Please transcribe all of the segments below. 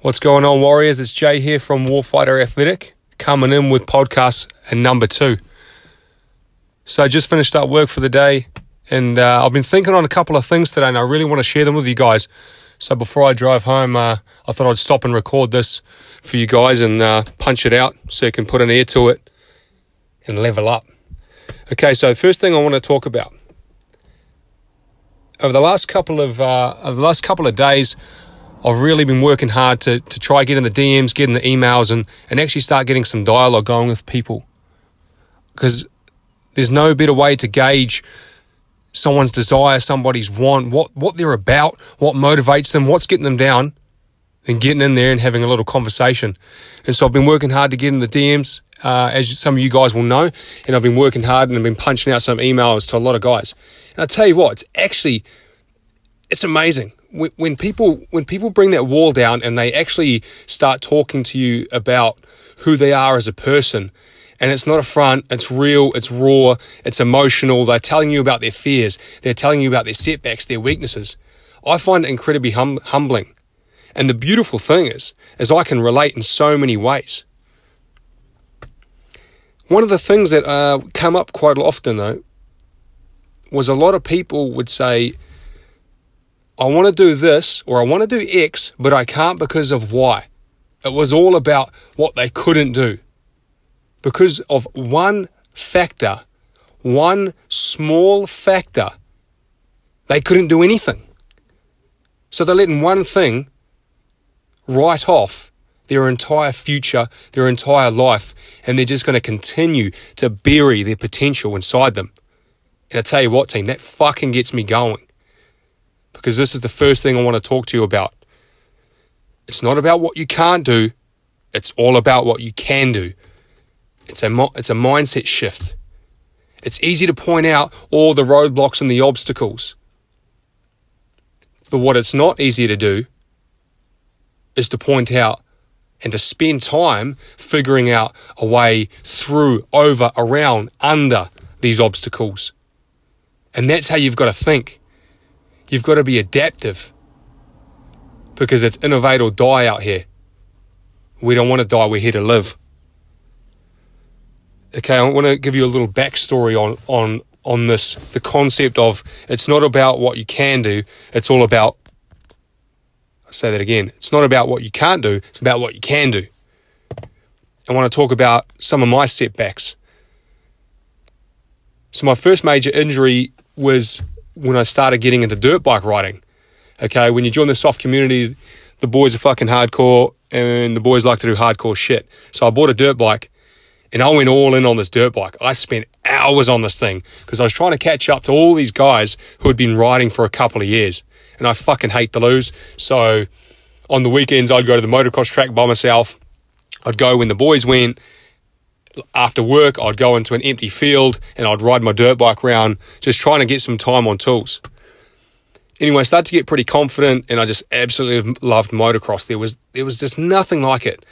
What's going on, Warriors? It's Jay here from Warfighter Athletic, coming in with podcast and number two. So I just finished up work for the day, and uh, I've been thinking on a couple of things today, and I really want to share them with you guys. So before I drive home, uh, I thought I'd stop and record this for you guys and uh, punch it out so you can put an ear to it and level up. Okay, so first thing I want to talk about over the last couple of uh, over the last couple of days, I've really been working hard to to try get in the DMs, get in the emails, and and actually start getting some dialogue going with people. Because there's no better way to gauge someone's desire, somebody's want, what what they're about, what motivates them, what's getting them down, than getting in there and having a little conversation. And so I've been working hard to get in the DMs, uh, as some of you guys will know, and I've been working hard and I've been punching out some emails to a lot of guys. And I tell you what, it's actually it's amazing when, when people when people bring that wall down and they actually start talking to you about who they are as a person. And it's not a front, it's real, it's raw, it's emotional. They're telling you about their fears, they're telling you about their setbacks, their weaknesses. I find it incredibly hum- humbling. And the beautiful thing is, is I can relate in so many ways. One of the things that uh, come up quite often, though, was a lot of people would say, I want to do this or I want to do X, but I can't because of Y. It was all about what they couldn't do. Because of one factor, one small factor, they couldn't do anything. So they're letting one thing write off their entire future, their entire life, and they're just going to continue to bury their potential inside them. And I tell you what, team, that fucking gets me going. Because this is the first thing I want to talk to you about. It's not about what you can't do, it's all about what you can do. It's a, it's a mindset shift. It's easy to point out all the roadblocks and the obstacles. But what it's not easy to do is to point out and to spend time figuring out a way through, over, around, under these obstacles. And that's how you've got to think. You've got to be adaptive because it's innovate or die out here. We don't want to die, we're here to live. Okay, I want to give you a little backstory on, on, on this the concept of it's not about what you can do, it's all about I say that again. It's not about what you can't do, it's about what you can do. I want to talk about some of my setbacks. So, my first major injury was when I started getting into dirt bike riding. Okay, when you join the SOF community, the boys are fucking hardcore and the boys like to do hardcore shit. So, I bought a dirt bike and I went all in on this dirt bike. I spent hours on this thing because I was trying to catch up to all these guys who had been riding for a couple of years and I fucking hate to lose. So on the weekends, I'd go to the motocross track by myself. I'd go when the boys went. After work, I'd go into an empty field and I'd ride my dirt bike around, just trying to get some time on tools. Anyway, I started to get pretty confident, and I just absolutely loved motocross. There was there was just nothing like it.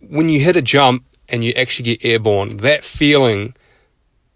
When you hit a jump and you actually get airborne, that feeling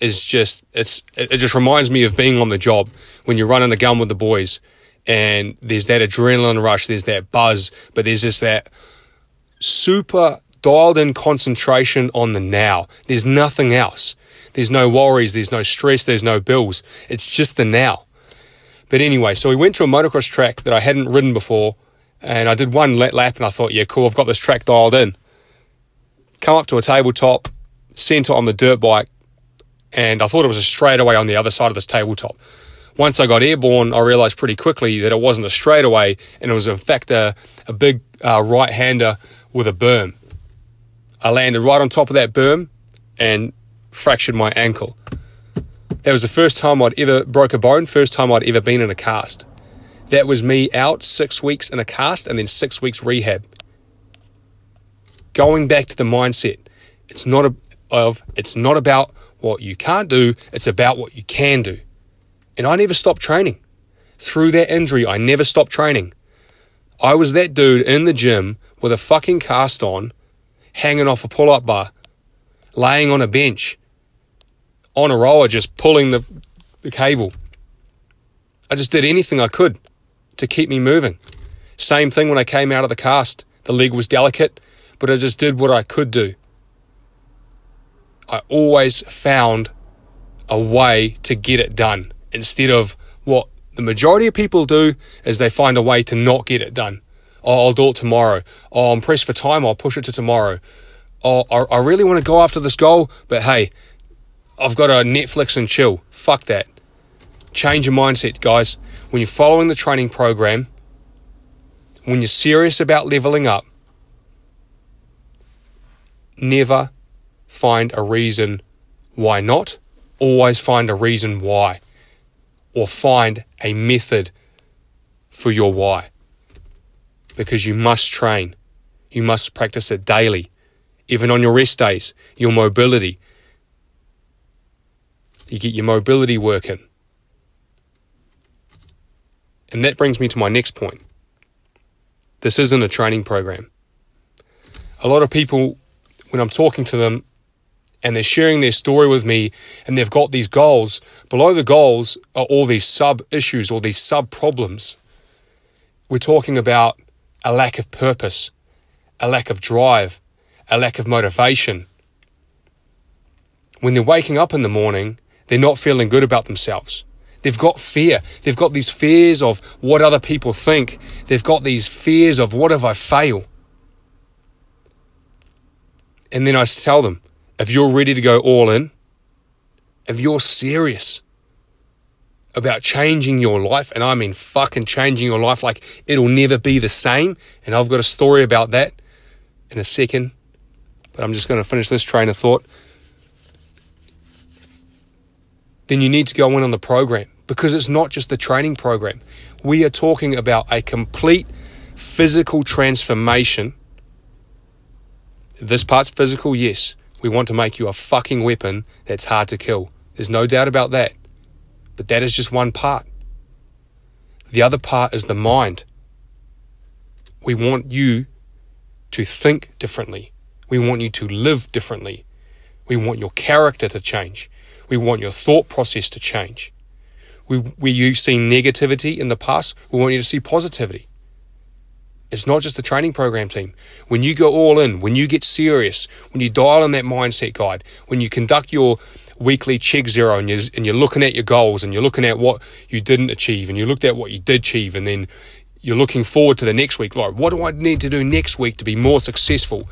is just it's it just reminds me of being on the job when you're running a gun with the boys and there's that adrenaline rush, there's that buzz, but there's just that super dialed in concentration on the now. There's nothing else. There's no worries, there's no stress, there's no bills. It's just the now. But anyway, so we went to a motocross track that I hadn't ridden before, and I did one lap, and I thought, yeah, cool, I've got this track dialed in. Come up to a tabletop, center on the dirt bike, and I thought it was a straightaway on the other side of this tabletop once I got airborne, I realized pretty quickly that it wasn't a straightaway and it was in fact a, a big uh, right hander with a berm. I landed right on top of that berm and fractured my ankle. That was the first time I'd ever broke a bone, first time I'd ever been in a cast. That was me out six weeks in a cast and then six weeks rehab. Going back to the mindset, it's not a, of it's not about what you can't do, it's about what you can do. And I never stopped training. Through that injury, I never stopped training. I was that dude in the gym with a fucking cast on, hanging off a pull up bar, laying on a bench, on a roller, just pulling the, the cable. I just did anything I could to keep me moving. Same thing when I came out of the cast. The leg was delicate, but I just did what I could do. I always found a way to get it done instead of what the majority of people do is they find a way to not get it done. Oh, I'll do it tomorrow. Oh, I'm pressed for time. I'll push it to tomorrow. Oh, I, I really want to go after this goal, but hey, I've got a Netflix and chill. Fuck that. Change your mindset, guys. When you're following the training program, when you're serious about leveling up, never find a reason why not. Always find a reason why. Or find a method for your why. Because you must train. You must practice it daily. Even on your rest days, your mobility. You get your mobility working. And that brings me to my next point. This isn't a training program. A lot of people, when I'm talking to them and they're sharing their story with me and they've got these goals, below the goals are all these sub issues or these sub problems. We're talking about a lack of purpose, a lack of drive, a lack of motivation. When they're waking up in the morning, they're not feeling good about themselves. They've got fear. They've got these fears of what other people think. They've got these fears of what if I fail? And then I tell them, if you're ready to go all in, if you're serious about changing your life, and I mean fucking changing your life like it'll never be the same, and I've got a story about that in a second, but I'm just going to finish this train of thought. Then you need to go in on the program because it's not just the training program. We are talking about a complete physical transformation. This part's physical, yes. We want to make you a fucking weapon that's hard to kill. There's no doubt about that. But that is just one part. The other part is the mind. We want you to think differently. We want you to live differently. We want your character to change. We want your thought process to change. We, where you've seen negativity in the past, we want you to see positivity. It's not just the training program team. When you go all in, when you get serious, when you dial in that mindset guide, when you conduct your weekly check zero and you're, and you're looking at your goals and you're looking at what you didn't achieve and you looked at what you did achieve and then you're looking forward to the next week. Like, what do I need to do next week to be more successful?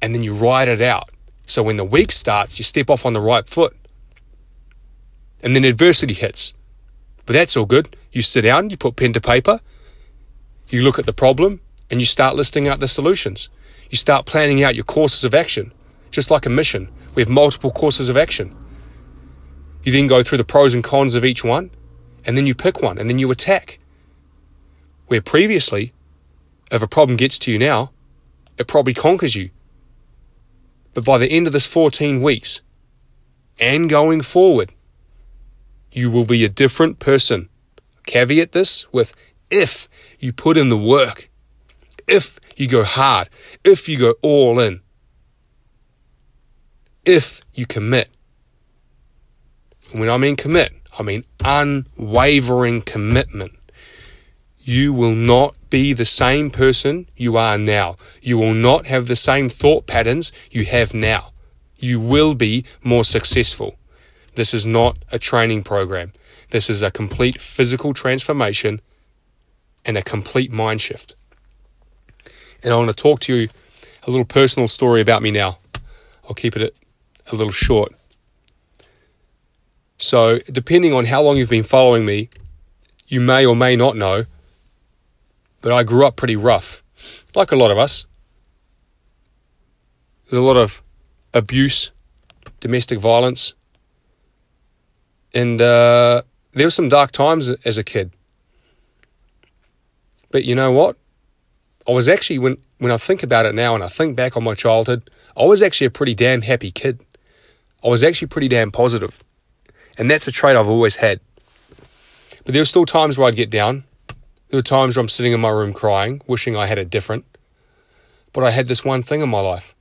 And then you write it out. So when the week starts, you step off on the right foot. And then adversity hits. But that's all good. You sit down, you put pen to paper, you look at the problem, and you start listing out the solutions. You start planning out your courses of action, just like a mission. We have multiple courses of action. You then go through the pros and cons of each one, and then you pick one, and then you attack. Where previously, if a problem gets to you now, it probably conquers you. But by the end of this 14 weeks, and going forward, you will be a different person. Caveat this with if you put in the work, if you go hard, if you go all in, if you commit. When I mean commit, I mean unwavering commitment. You will not be the same person you are now. You will not have the same thought patterns you have now. You will be more successful. This is not a training program. This is a complete physical transformation and a complete mind shift. And I want to talk to you a little personal story about me now. I'll keep it a little short. So, depending on how long you've been following me, you may or may not know, but I grew up pretty rough, like a lot of us. There's a lot of abuse, domestic violence, and uh, there were some dark times as a kid. But you know what? I was actually when when I think about it now and I think back on my childhood, I was actually a pretty damn happy kid. I was actually pretty damn positive. And that's a trait I've always had. But there were still times where I'd get down. There were times where I'm sitting in my room crying, wishing I had it different. But I had this one thing in my life,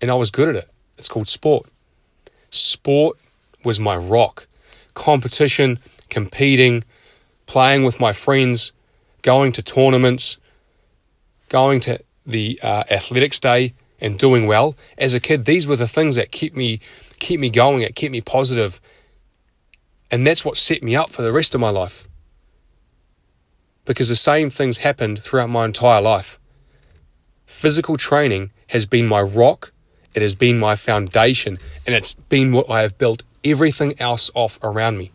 and I was good at it. It's called sport. Sport was my rock competition, competing, playing with my friends, going to tournaments, going to the uh, athletics day and doing well. As a kid, these were the things that kept me keep me going, it kept me positive. And that's what set me up for the rest of my life. Because the same things happened throughout my entire life. Physical training has been my rock, it has been my foundation, and it's been what I have built everything else off around me.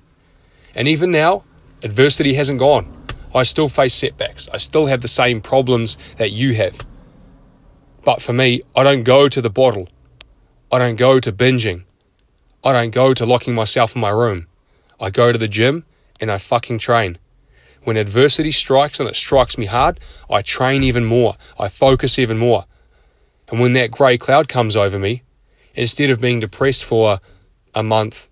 And even now, adversity hasn't gone. I still face setbacks. I still have the same problems that you have. But for me, I don't go to the bottle. I don't go to binging. I don't go to locking myself in my room. I go to the gym and I fucking train. When adversity strikes and it strikes me hard, I train even more. I focus even more. And when that grey cloud comes over me, instead of being depressed for a month,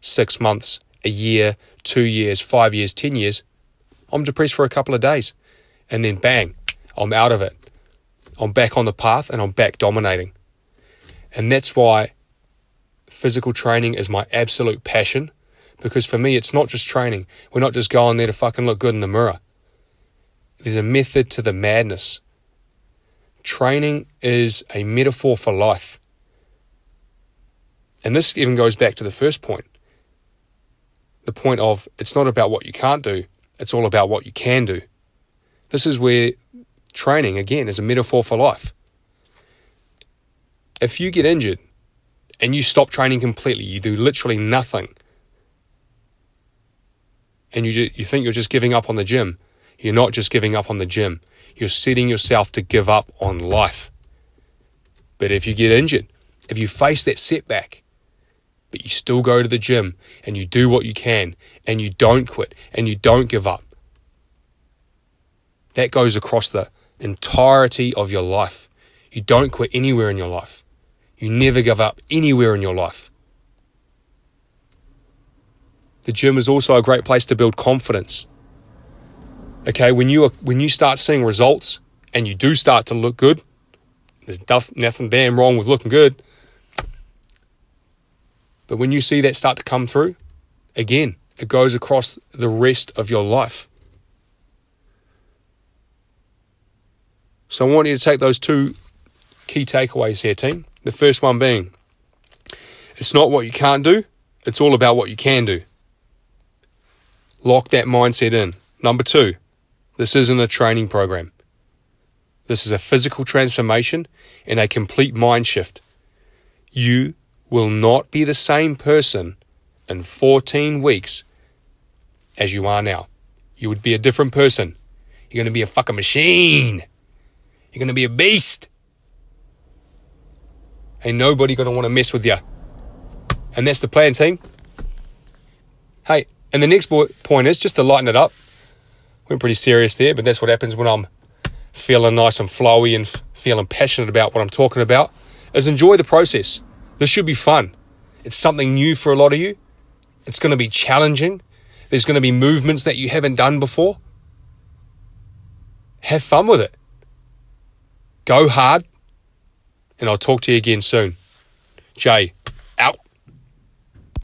six months, a year, two years, five years, ten years, I'm depressed for a couple of days. And then bang, I'm out of it. I'm back on the path and I'm back dominating. And that's why physical training is my absolute passion. Because for me, it's not just training. We're not just going there to fucking look good in the mirror. There's a method to the madness. Training is a metaphor for life. And this even goes back to the first point the point of it's not about what you can't do, it's all about what you can do. This is where training, again, is a metaphor for life. If you get injured and you stop training completely, you do literally nothing, and you, you think you're just giving up on the gym, you're not just giving up on the gym. You're setting yourself to give up on life. But if you get injured, if you face that setback, but you still go to the gym and you do what you can and you don't quit and you don't give up. That goes across the entirety of your life. You don't quit anywhere in your life. You never give up anywhere in your life. The gym is also a great place to build confidence. Okay, when you are, when you start seeing results and you do start to look good, there's nothing damn wrong with looking good. But when you see that start to come through, again, it goes across the rest of your life. So I want you to take those two key takeaways here, team. The first one being it's not what you can't do, it's all about what you can do. Lock that mindset in. Number two, this isn't a training program. This is a physical transformation and a complete mind shift. You will not be the same person in 14 weeks as you are now. You would be a different person. You're going to be a fucking machine. You're going to be a beast. Ain't nobody going to want to mess with you. And that's the plan, team. Hey, and the next point is just to lighten it up. Went pretty serious there, but that's what happens when I'm feeling nice and flowy and feeling passionate about what I'm talking about. Is enjoy the process. This should be fun. It's something new for a lot of you. It's going to be challenging. There's going to be movements that you haven't done before. Have fun with it. Go hard. And I'll talk to you again soon. Jay.